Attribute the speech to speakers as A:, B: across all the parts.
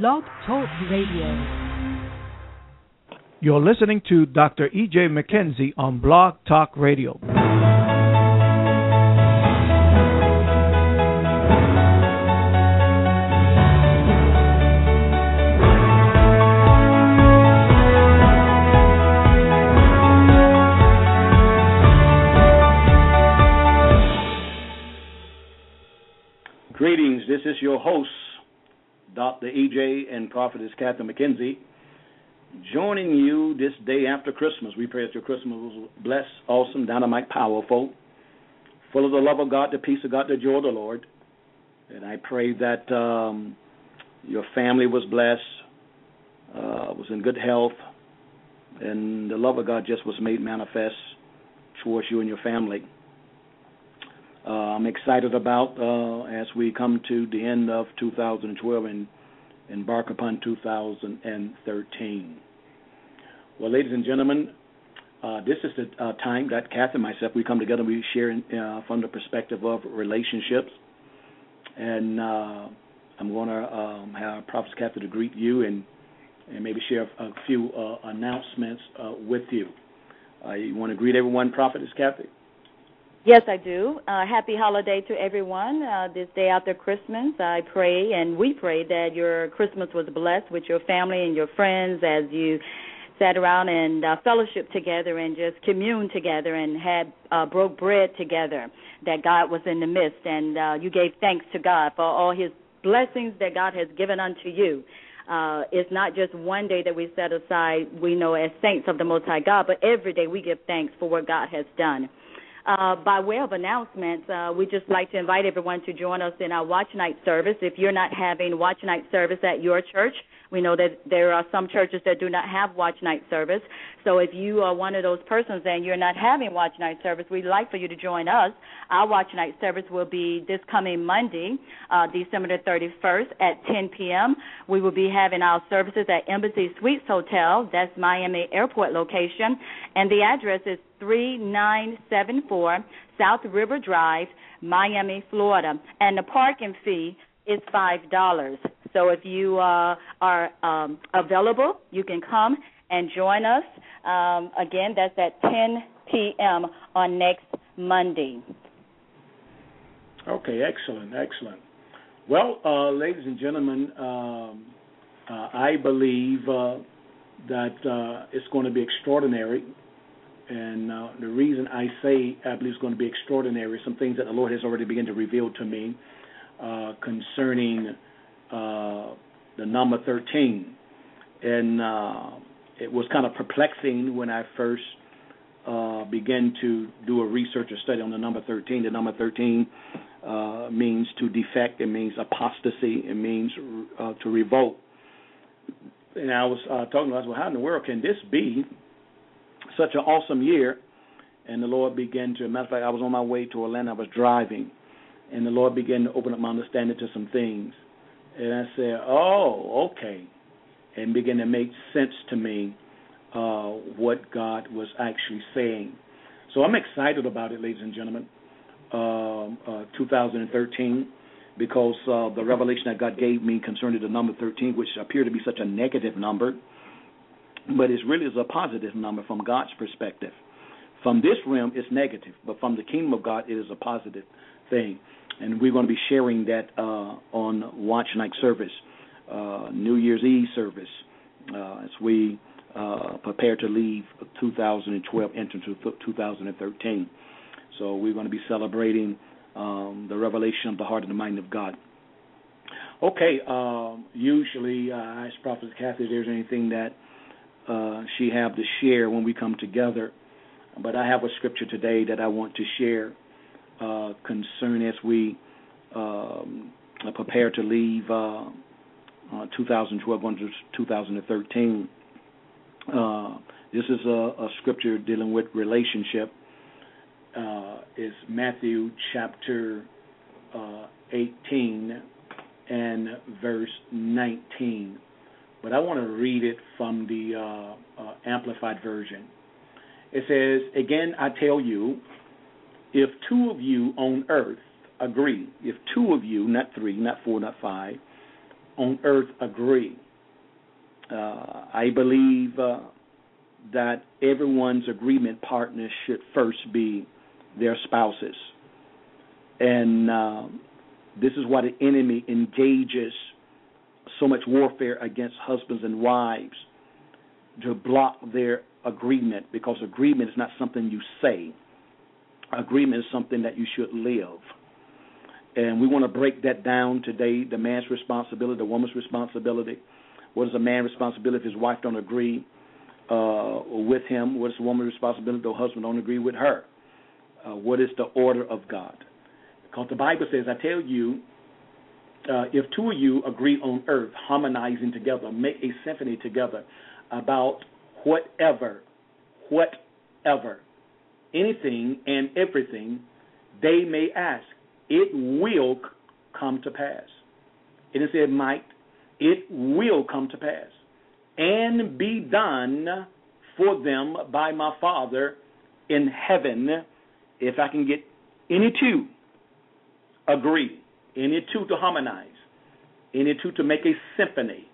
A: Blog Talk Radio.
B: You're listening to Dr. E.J. McKenzie on Blog Talk Radio.
C: Greetings. This is your host, Dr. EJ and Prophetess Catherine McKenzie, joining you this day after Christmas. We pray that your Christmas was blessed, awesome, dynamite, powerful, full of the love of God, the peace of God, the joy of the Lord. And I pray that um, your family was blessed, uh, was in good health, and the love of God just was made manifest towards you and your family. Uh, I'm excited about uh, as we come to the end of 2012 and embark upon 2013. Well, ladies and gentlemen, uh, this is the uh, time that Kath and myself we come together. We share uh, from the perspective of relationships, and uh, I'm going to um, have Prophet Kathy to greet you and and maybe share a, few announcements with you. you want to greet everyone, Prophetess Kathy?
D: Yes, I do. Uh, happy holiday to everyone. Uh, this day after Christmas, I pray and we pray that your Christmas was blessed with your family and your friends as you sat around and uh, fellowship together and just commune together and had uh, broke bread together. That God was in the midst and uh, you gave thanks to God for all His blessings that God has given unto you. Uh, it's not just one day that we set aside, we know as saints of the Most High God, but every day we give thanks for what God has done. Uh, by way of announcements, uh, we just like to invite everyone to join us in our watch night service. If you're not having watch night service at your church, we know that there are some churches that do not have watch night service. So if you are one of those persons and you're not having watch night service, we'd like for you to join us. Our watch night service will be this coming Monday, uh, December the 31st at 10 p.m. We will be having our services at Embassy Suites Hotel. That's Miami Airport location. And the address is 3974 South River Drive, Miami, Florida. And the parking fee is $5. So if you uh, are um, available, you can come and join us. Um, again, that's at 10 p.m. on next Monday.
C: Okay, excellent, excellent. Well, uh, ladies and gentlemen, um, uh, I believe uh, that uh, it's going to be extraordinary. And uh, the reason I say I believe it's going to be extraordinary, is some things that the Lord has already begun to reveal to me concerning uh, the number 13. And uh, it was kind of perplexing when I first uh, began to do a research or study on the number 13. The number 13 uh, means to defect, it means apostasy, it means uh, to revolt. And I was talking to us, well, how in the world can this be such an awesome year? And the Lord began to, matter of fact, I was on my way to Orlando, I was driving, and the Lord began to open up my understanding to some things. And I said, oh, okay. And began to make sense to me uh, what God was actually saying. So I'm excited about it, ladies and gentlemen. Um, uh, 2013, because uh, the revelation that God gave me concerning the number 13, which appeared to be such a negative number, but it really is a positive number from God's perspective. From this realm, it's negative, but from the kingdom of God, it is a positive thing and we're going to be sharing that uh, on Watch Night service, uh, New Year's Eve service, uh, as we uh, prepare to leave 2012 into 2013. So we're going to be celebrating um, the revelation of the heart and the mind of God. Okay, um, usually uh, I ask Prophet Kathy if there's anything that uh, she have to share when we come together, but I have a scripture today that I want to share uh, concern as we um, prepare to leave uh, uh, 2012 on to 2013. Uh, this is a, a, scripture dealing with relationship. Uh, is Matthew chapter uh, 18 and verse 19. But I want to read it from the Amplified Version. It says, Again, I tell you, if two of you on earth agree, if two of you, not three, not four, not five, on earth agree. Uh, I believe uh, that everyone's agreement partner should first be their spouses. And uh, this is why the enemy engages so much warfare against husbands and wives to block their agreement because agreement is not something you say. Agreement is something that you should live. And we want to break that down today the man's responsibility, the woman's responsibility. What is a man's responsibility if his wife don't agree uh, with him? What is the woman's responsibility if the husband don't agree with her? Uh, what is the order of God? Because the Bible says, I tell you, uh, if two of you agree on earth, harmonizing together, make a symphony together about whatever, whatever, anything and everything they may ask, it will come to pass. And It didn't might, it will come to pass and be done for them by my Father in heaven if I can get any two agree, any two to harmonize, any two to make a symphony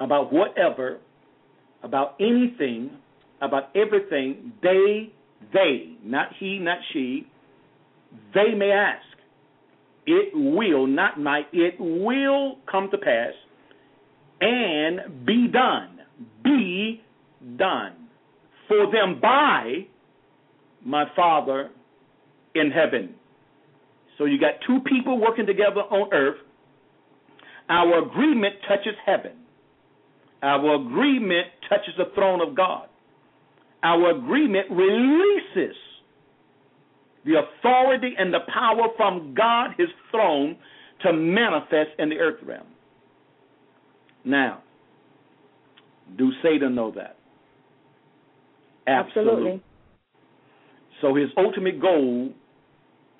C: about whatever, about anything, about everything they, they, not he, not she, they may ask. It will, not might, it will come to pass and be done. Be done for them by my Father in heaven. So you got two people working together on earth. Our agreement touches heaven. Our agreement touches the throne of God. Our agreement releases the authority and the power from God, his throne, to manifest in the earth realm. Now, do Satan know that?
D: Absolutely. Absolutely.
C: So his ultimate goal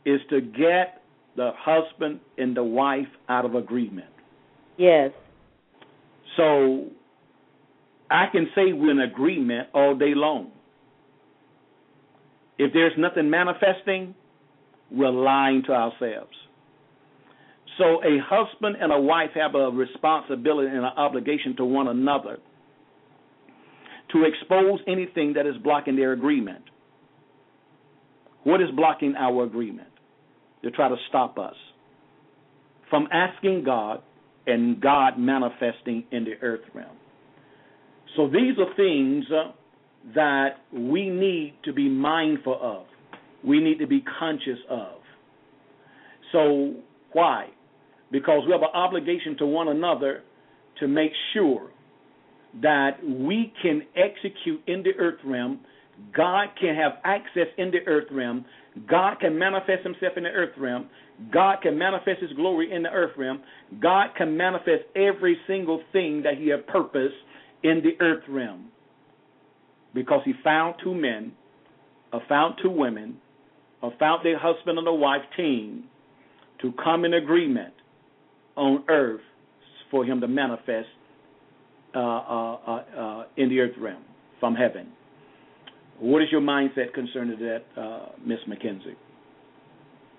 C: is to get the husband and the wife out of agreement.
D: Yes.
C: So I can say we're in agreement all day long. If there's nothing manifesting, we're lying to ourselves. So a husband and a wife have a responsibility and an obligation to one another to expose anything that is blocking their agreement. What is blocking our agreement? To try to stop us from asking God and God manifesting in the earth realm. So these are things uh, that we need to be mindful of. We need to be conscious of. So why? Because we have an obligation to one another to make sure that we can execute in the earth realm. God can have access in the earth realm. God can manifest himself in the earth realm. God can manifest his glory in the earth realm. God can manifest every single thing that he has purposed in the earth realm. Because he found two men, or found two women, or found their husband and a wife team to come in agreement on earth for him to manifest uh, uh, uh, uh, in the earth realm from heaven. What is your mindset concerning that, uh, Miss McKenzie?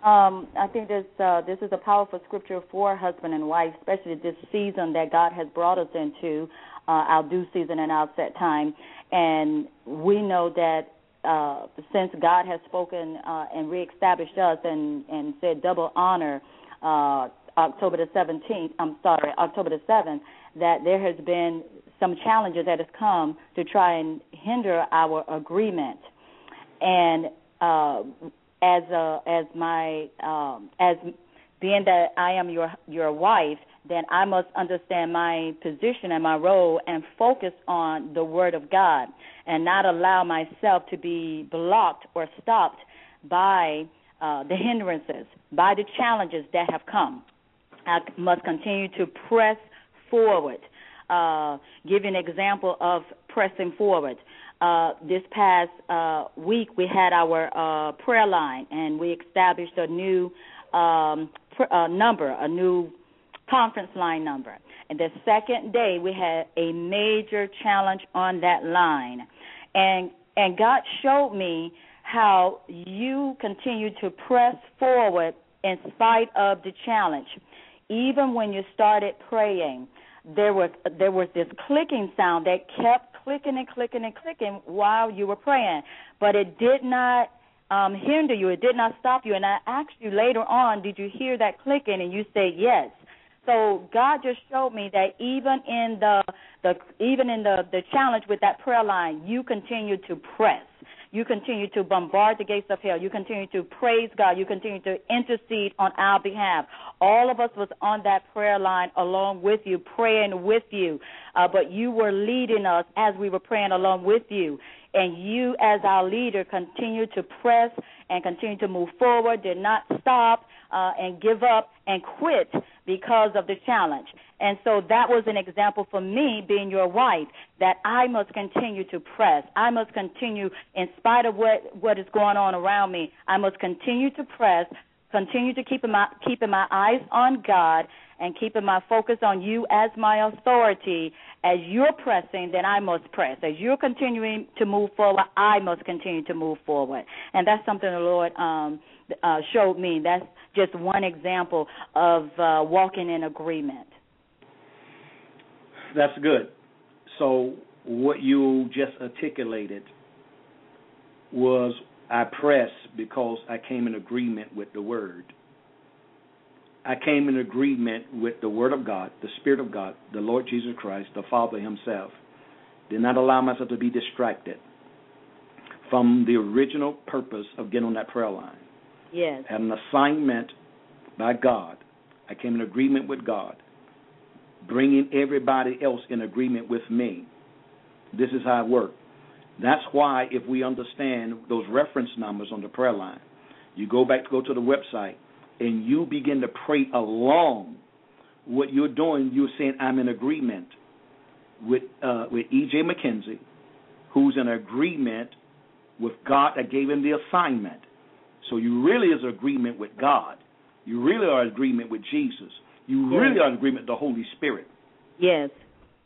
D: Um, I think this uh, this is a powerful scripture for husband and wife, especially this season that God has brought us into, uh, our due season and our set time. And we know that uh, since God has spoken uh, and reestablished us and, and said double honor uh, October the 17th, I'm sorry, October the 7th, that there has been some challenges that has come to try and hinder our agreement. And uh, as a, as my um, as being that I am your your wife, then I must understand my position and my role and focus on the Word of God and not allow myself to be blocked or stopped by uh, the hindrances, by the challenges that have come. I must continue to press forward. Uh, give an example of pressing forward. Uh, this past uh, week, we had our uh, prayer line, and we established a new um, pr- uh, number, a new conference line number. And the second day, we had a major challenge on that line, and and God showed me how you continue to press forward in spite of the challenge even when you started praying, there was there was this clicking sound that kept clicking and clicking and clicking while you were praying, but it did not um, hinder you. It did not stop you. And I asked you later on, did you hear that clicking? And you said yes. So God just showed me that even in the the even in the the challenge with that prayer line, you continue to press. You continue to bombard the gates of hell. You continue to praise God. You continue to intercede on our behalf. All of us was on that prayer line along with you, praying with you. Uh, but you were leading us as we were praying along with you. And you, as our leader, continue to press and continue to move forward, did not stop uh, and give up and quit because of the challenge. And so that was an example for me, being your wife, that I must continue to press. I must continue, in spite of what what is going on around me. I must continue to press, continue to keep my keeping my eyes on God, and keeping my focus on you as my authority. As you're pressing, then I must press. As you're continuing to move forward, I must continue to move forward. And that's something the Lord um, uh, showed me. That's just one example of uh, walking in agreement.
C: That's good. So what you just articulated was I press because I came in agreement with the word. I came in agreement with the word of God, the Spirit of God, the Lord Jesus Christ, the Father Himself. Did not allow myself to be distracted from the original purpose of getting on that prayer line.
D: Yes.
C: Had an assignment by God. I came in agreement with God, bringing everybody else in agreement with me. This is how it worked. That's why, if we understand those reference numbers on the prayer line, you go back to go to the website and you begin to pray along. What you're doing, you're saying, "I'm in agreement with uh, with E.J. McKenzie, who's in agreement with God that gave him the assignment." So you really is agreement with God. You really are agreement with Jesus. You
D: yes.
C: really are in agreement with the Holy Spirit.
D: Yes.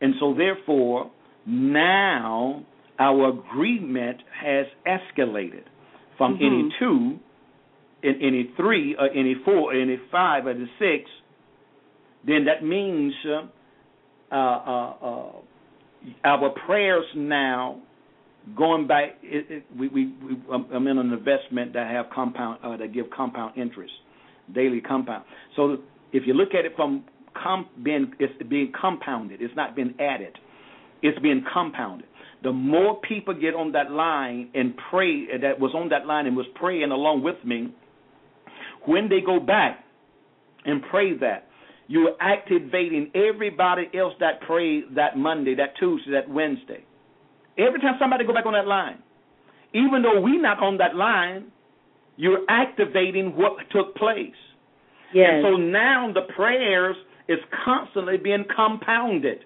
C: And so therefore, now our agreement has escalated from
D: mm-hmm.
C: any two, in any three, or any four, or any five, or any six. Then that means uh, uh, uh, our prayers now going back, it, it, we, we, we, I'm in an investment that have compound uh, that give compound interest, daily compound. So if you look at it from being it's being compounded, it's not been added, it's being compounded. The more people get on that line and pray that was on that line and was praying along with me, when they go back and pray that, you're activating everybody else that prayed that Monday, that Tuesday, that Wednesday Every time somebody go back on that line, even though we're not on that line, you're activating what took place.
D: Yes.
C: And so now the prayers is constantly being compounded.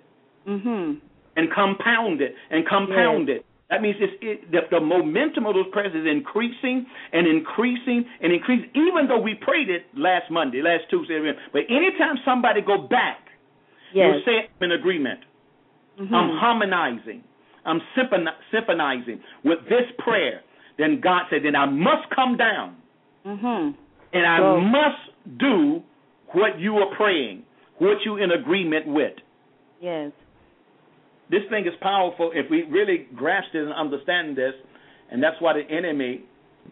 D: Mm-hmm.
C: And compounded and compounded. Yes. That means it's, it, the, the momentum of those prayers is increasing and increasing and increasing, even though we prayed it last Monday, last Tuesday. But anytime somebody go back,
D: yes.
C: you're saying in agreement.
D: Mm-hmm.
C: I'm harmonizing. I'm symphonizing with this prayer, then God said, then I must come down
D: mm-hmm.
C: and I must do what you are praying, what you in agreement with.
D: Yes.
C: This thing is powerful if we really grasp it and understand this, and that's why the enemy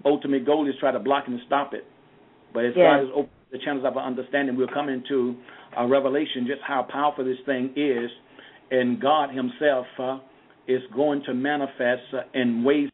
C: ultimate goal is try to block and stop it. But as yes. God has opened the channels of our understanding, we'll come into a revelation just how powerful this thing is, and God Himself uh, is going to manifest uh, in ways